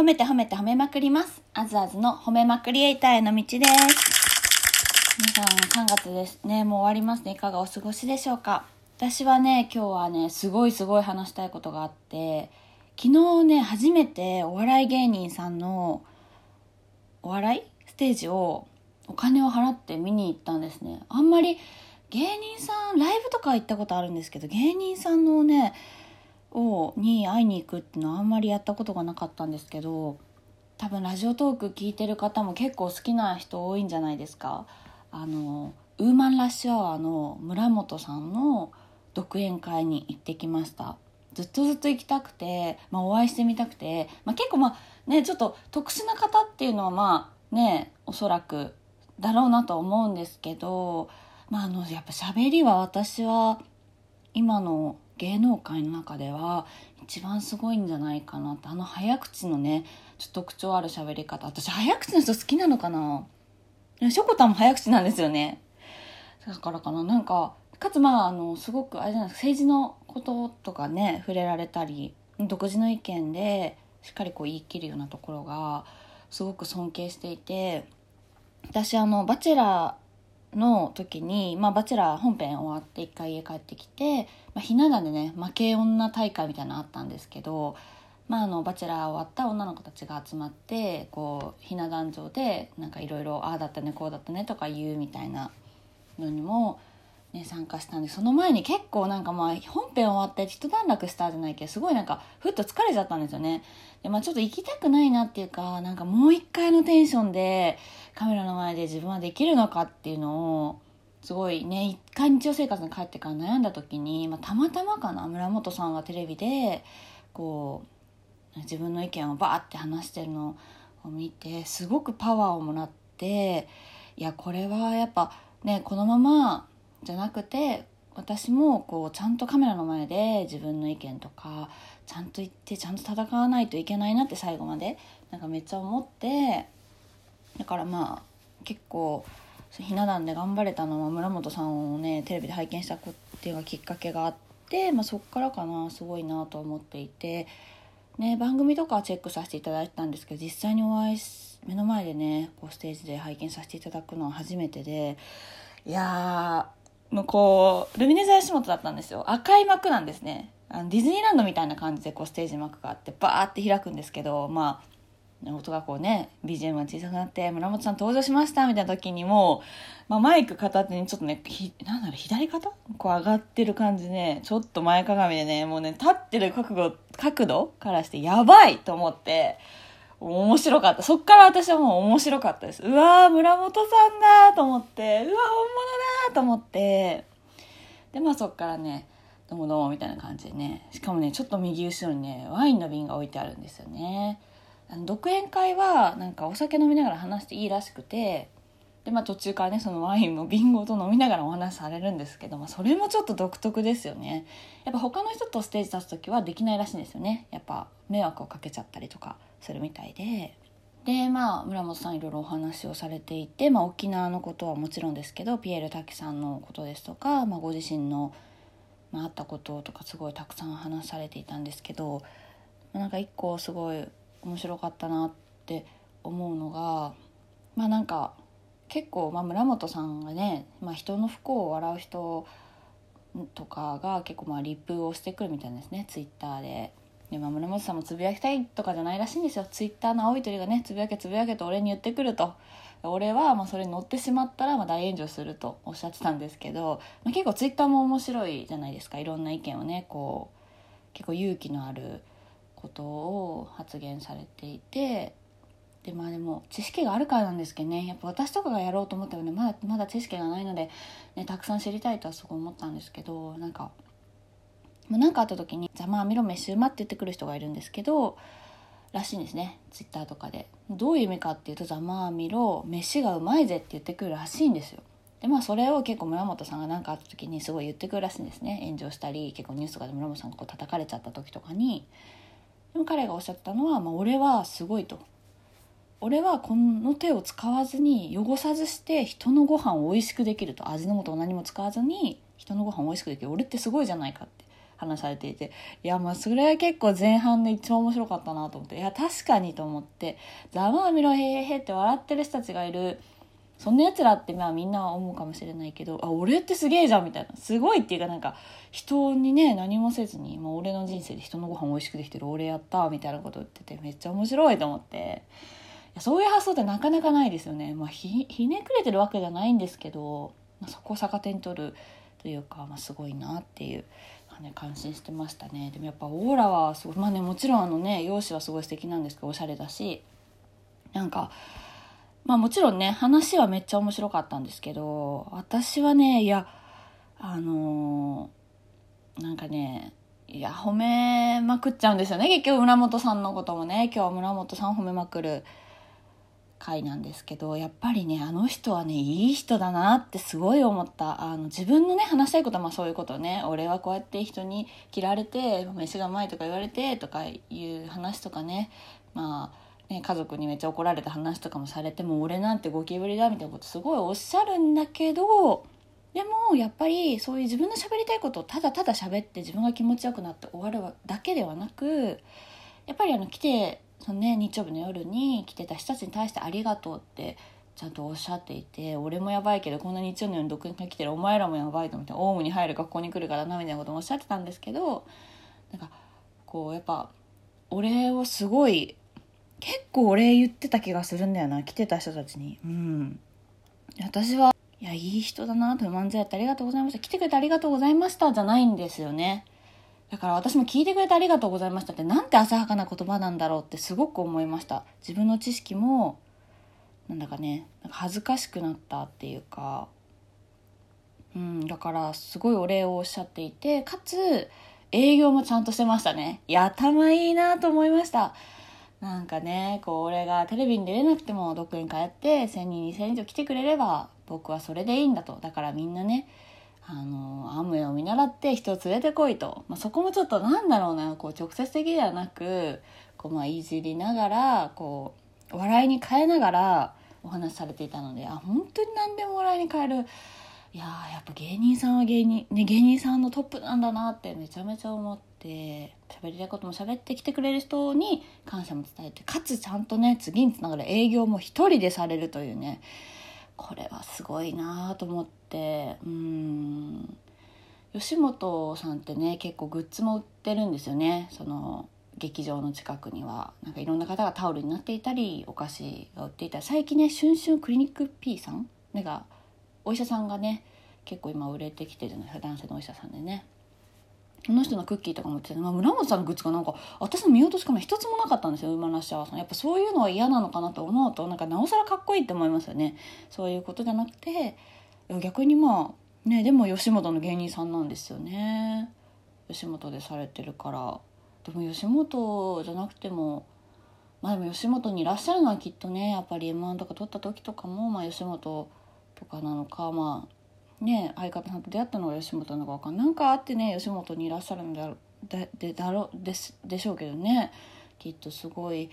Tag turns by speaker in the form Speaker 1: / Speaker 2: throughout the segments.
Speaker 1: 褒めて褒めて褒めまくります。あずあずの褒めまくりエイターへの道です。皆さん3月ですね。もう終わりますね。いかがお過ごしでしょうか。私はね、今日はね、すごいすごい話したいことがあって、昨日ね、初めてお笑い芸人さんのお笑い？ステージをお金を払って見に行ったんですね。あんまり芸人さん、ライブとか行ったことあるんですけど、芸人さんのね、をに会いに行くっていうのはあんまりやったことがなかったんですけど多分ラジオトーク聞いてる方も結構好きな人多いんじゃないですか。あのウーマンラッシュアワーの村本さんの独演会に行ってきました。ずっとずっと行きたくて、まあ、お会いしてみたくて、まあ、結構まあねちょっと特殊な方っていうのはまあねおそらくだろうなと思うんですけど、まあ、あのやっぱ喋りは私は今の芸能界の中では一番すごいんじゃないかなってあの早口のねちょっと特徴ある喋り方。私早口の人好きなのかな？しょこたんも早口なんですよね。だからかな。なんかかつまああのすごくあれじゃない政治のこととかね触れられたり独自の意見でしっかりこう言い切るようなところがすごく尊敬していて。私あの「バチェラー」の時に、まあ、バチェラー本編終わって一回家帰ってきて、まあ、ひな壇でね負け女大会みたいなのあったんですけど、まあ、あのバチェラー終わった女の子たちが集まってこうひな壇上でなんかいろいろああだったねこうだったねとか言うみたいなのにも、ね、参加したんでその前に結構なんかまあ本編終わって一段落したじゃないけどすごいなんかふっと疲れちゃったんですよね。でまあ、ちょっと行きたくないなっていうかなんかもう一回のテンションでカメラの前で自分はできるのかっていうのをすごいね一回日常生活に帰ってから悩んだ時に、まあ、たまたまかな村本さんがテレビでこう自分の意見をバーって話してるのを見てすごくパワーをもらっていやこれはやっぱねこのままじゃなくて私もこうちゃんとカメラの前で自分の意見とかちゃんと言ってちゃんと戦わないといけないなって最後までなんかめっちゃ思ってだからまあ結構ひな壇で頑張れたのは村本さんをねテレビで拝見したっていうのがきっかけがあって、まあ、そっからかなすごいなと思っていて、ね、番組とかはチェックさせていただいたんですけど実際にお会いし目の前でねこうステージで拝見させていただくのは初めてでいやーもうこうルミネ座吉本だったんですよ。赤い幕なんですね。あのディズニーランドみたいな感じでこうステージ幕があってバーって開くんですけどまあ音がこうね BGM が小さくなって村本さん登場しましたみたいな時にも、まあ、マイク片手にちょっとねひなんだろう左肩？こう上がってる感じでねちょっと前かがみでねもうね立ってる角度角度からしてやばいと思って面白かった。そっから私はもう面白かったです。うわー村本さんだと思って。うわ本物だと思って。でまあそっからねどうもどうもみたいな感じでね。しかもねちょっと右後ろにねワインの瓶が置いてあるんですよね。あの独演会はなんかお酒飲みながら話していいらしくてでまあ途中からねそのワインも瓶ごと飲みながらお話されるんですけど、まあ、それもちょっと独特ですよね。やっぱ他の人とステージ立つ時はできないらしいんですよね。やっぱ迷惑をかけちゃったりとかするみたいで。でまあ村本さんいろいろお話をされていて、まあ、沖縄のことはもちろんですけどピエール滝さんのことですとか、まあ、ご自身の、まあ、あったこととかすごいたくさん話されていたんですけどなんか一個すごい面白かったなって思うのがまあなんか結構、まあ、村本さんがね、まあ、人の不幸を笑う人とかが結構まあリップをしてくるみたいですね。ツイッターで。でまあ、村本さんもつぶやきたいとかじゃないらしいんですよ。ツイッターの青い鳥がねつぶやけつぶやけと俺に言ってくると。俺はまあそれに乗ってしまったらまあ大炎上するとおっしゃってたんですけど、まあ、結構ツイッターも面白いじゃないですか。いろんな意見をねこう結構勇気のあることを発言されていてでまあでも知識があるからなんですけどね。やっぱ私とかがやろうと思ったらねまだまだ知識がないので、ね、たくさん知りたいとはすごい思ったんですけどなんか何かあった時に「ざまあみろ飯うま」って言ってくる人がいるんですけどらしいんですね。ツイッターとかで。どういう意味かっていうと「ざまあみろ飯がうまいぜ」って言ってくるらしいんですよ。でまあそれを結構村本さんが何かあった時にすごい言ってくるらしいんですね。炎上したり結構ニュースとかで村本さんがこう叩かれちゃった時とかに。でも彼がおっしゃったのは「まあ、俺はすごい」と。俺はこの手を使わずに汚さずして人のご飯を美味しくできると味の素も何も使わずに人のご飯を美味しくできる。俺ってすごいじゃないかって話されていて。いやまあそれは結構前半で一番面白かったなと思って。いや確かにと思って。ざまあみろへへへって笑ってる人たちがいる。そんな奴らってまあみんな思うかもしれないけどあ俺ってすげえじゃんみたいな。すごいっていうかなんか人にね何もせずに、まあ、俺の人生で人のご飯美味しくできてる。俺やったみたいなこと言っててめっちゃ面白いと思って。そういう発想ってなかなかないですよね、まあ、ひひねくれてるわけじゃないんですけど、まあ、そこを逆手に取るというか、まあ、すごいなっていう。ね、感心してましたねでもやっぱオーラはすごいまあねもちろんあのね容姿はすごい素敵なんですけどおしゃれだしなんかまあもちろんね、話はめっちゃ面白かったんですけど、私はね、いや、あのー、なんかね、いや、褒めまくっちゃうんですよね。結局村本さんのこともね、今日は村本さん褒めまくる回なんですけど、やっぱりね、あの人はね、いい人だなってすごい思った。あの、自分のね、話したいことはまあそういうことね、俺はこうやって人に嫌われて、飯がうまいとか言われてとかいう話とかね、まあ、ね、家族にめっちゃ怒られた話とかもされても俺なんてゴキブリだみたいなことすごいおっしゃるんだけどでもやっぱりそういう自分の喋りたいことをただただ喋って自分が気持ちよくなって終わるだけではなくやっぱりあの来てその、ね、日曜日の夜に来てた人たちに対してありがとうってちゃんとおっしゃっていて俺もやばいけどこんな日曜の夜に独演会来てるお前らもやばいと思ってオウムに入る学校に来るからなみたいなこともおっしゃってたんですけどなんかこうやっぱ俺をすごい結構お礼言ってた気がするんだよな来てた人たちに。うん。私はいやいい人だなと漫才やってありがとうございました来てくれてありがとうございましたじゃないんですよね。だから私も聞いてくれてありがとうございましたってなんて浅はかな言葉なんだろうってすごく思いました。自分の知識もなんだかねなんか恥ずかしくなったっていうか。うんだからすごいお礼をおっしゃっていてかつ営業もちゃんとしてましたね。いや頭いいなと思いました。なんかねこう俺がテレビに出れなくても独演会やって1,000人2,000人以上来てくれれば僕はそれでいいんだと。だからみんなねあのアムウェイを見習って人を連れてこいと、まあ、そこもちょっとなんだろうな。こう直接的ではなくこうまあいじりながらこう笑いに変えながらお話しされていたのであ本当に何でも笑いに変える。いややっぱ芸人さんは芸人、ね、芸人さんのトップなんだなってめちゃめちゃ思って喋りたいことも喋ってきてくれる人に感謝も伝えてかつちゃんとね次につながる営業も一人でされるというね。これはすごいなと思ってうん。吉本さんってね結構グッズも売ってるんですよね。その劇場の近くには。なんかいろんな方がタオルになっていたりお菓子が売っていたり。最近ね「シュンシュンクリニック P さん」なんかお医者さんがね結構今売れてきてるのよ。男性のお医者さんでね。この人のクッキーとかも売ってて、まあ、村本さんのグッズがなんか私の見落としかな一つもなかったんですよ。ウーマンラッシュアワーさん。やっぱそういうのは嫌なのかなと思うとなんかなおさらかっこいいって思いますよね。そういうことじゃなくて逆にまあねでも吉本の芸人さんなんですよね。吉本でされてるから。でも吉本じゃなくてもまあでも吉本にいらっしゃるのはきっとねやっぱり m 1とか撮った時とかも、まあ、吉本とかなのかまあね相方さんと出会ったのが吉本なのか分かんない。なんかあってね吉本にいらっしゃるんだででだろですでしょうけどね。きっとすごい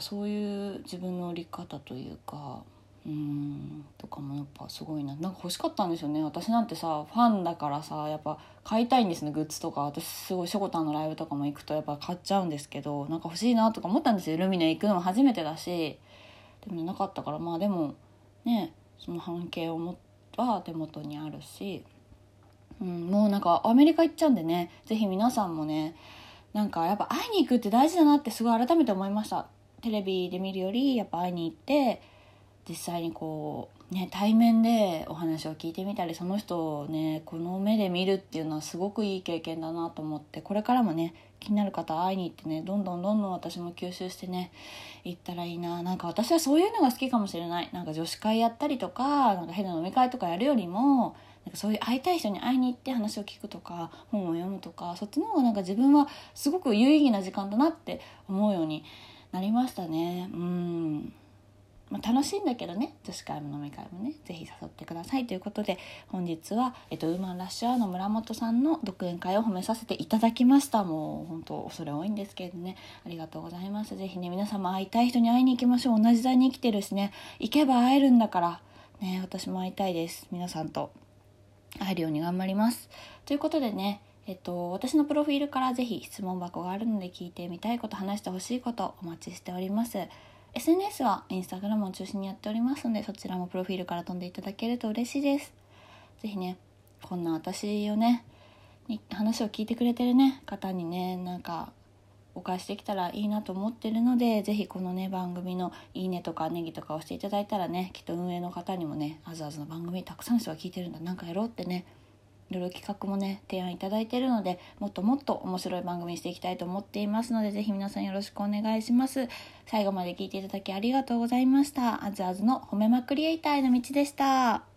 Speaker 1: そういう自分の売り方というか。うんとかもやっぱすごいな。なんか欲しかったんですよね。私なんてさファンだからさやっぱ買いたいんですねグッズとか。私すごいしょこたんのライブとかも行くとやっぱ買っちゃうんですけどなんか欲しいなとか思ったんですよ。ルミネ行くのも初めてだしでもなかったから。まあでもねその半径を持は手元にあるし、うん、もうなんかアメリカ行っちゃうんでね。是非皆さんもねなんかやっぱ会いに行くって大事だなってすごい改めて思いました。テレビで見るよりやっぱ会いに行って実際にこうね対面でお話を聞いてみたりその人をねこの目で見るっていうのはすごくいい経験だなと思ってこれからもね気になる方会いに行ってねどんどんどんどん私も吸収してね行ったらいいな。なんか私はそういうのが好きかもしれない。なんか女子会やったりとかなんか変な飲み会とかやるよりもなんかそういう会いたい人に会いに行って話を聞くとか本を読むとかそっちの方がなんか自分はすごく有意義な時間だなって思うようになりましたね。うん。まあ、楽しいんだけどね女子会も飲み会もね是非誘ってください。ということで本日は、えっと、ウーマンラッシュアワーの村本さんの独演会を褒めさせていただきました。もう本当恐れ多いんですけれどね。ありがとうございます。是非ね皆様会いたい人に会いに行きましょう。同じ代に生きてるしね。行けば会えるんだから。ね私も会いたいです。皆さんと。会えるように頑張ります。ということでねえっと、私のプロフィールからぜひ質問箱があるので聞いてみたいこと話してほしいことお待ちしております。SNS はインスタグラムを中心にやっておりますのでそちらもプロフィールから飛んでいただけると嬉しいです。ぜひねこんな私をねに話を聞いてくれてるね方にねなんかお返しできたらいいなと思ってるので是非このね番組のいいねとかネギとか押していただいたらねきっと運営の方にもねあずあずの番組たくさんの人が聞いてるんだなんかやろうってねいろいろ企画もね提案いただいてるのでもっともっと面白い番組にしていきたいと思っていますので是非皆さんよろしくお願いします。最後まで聞いていただきありがとうございました。あずあずの褒めまくりエイターへの道でした。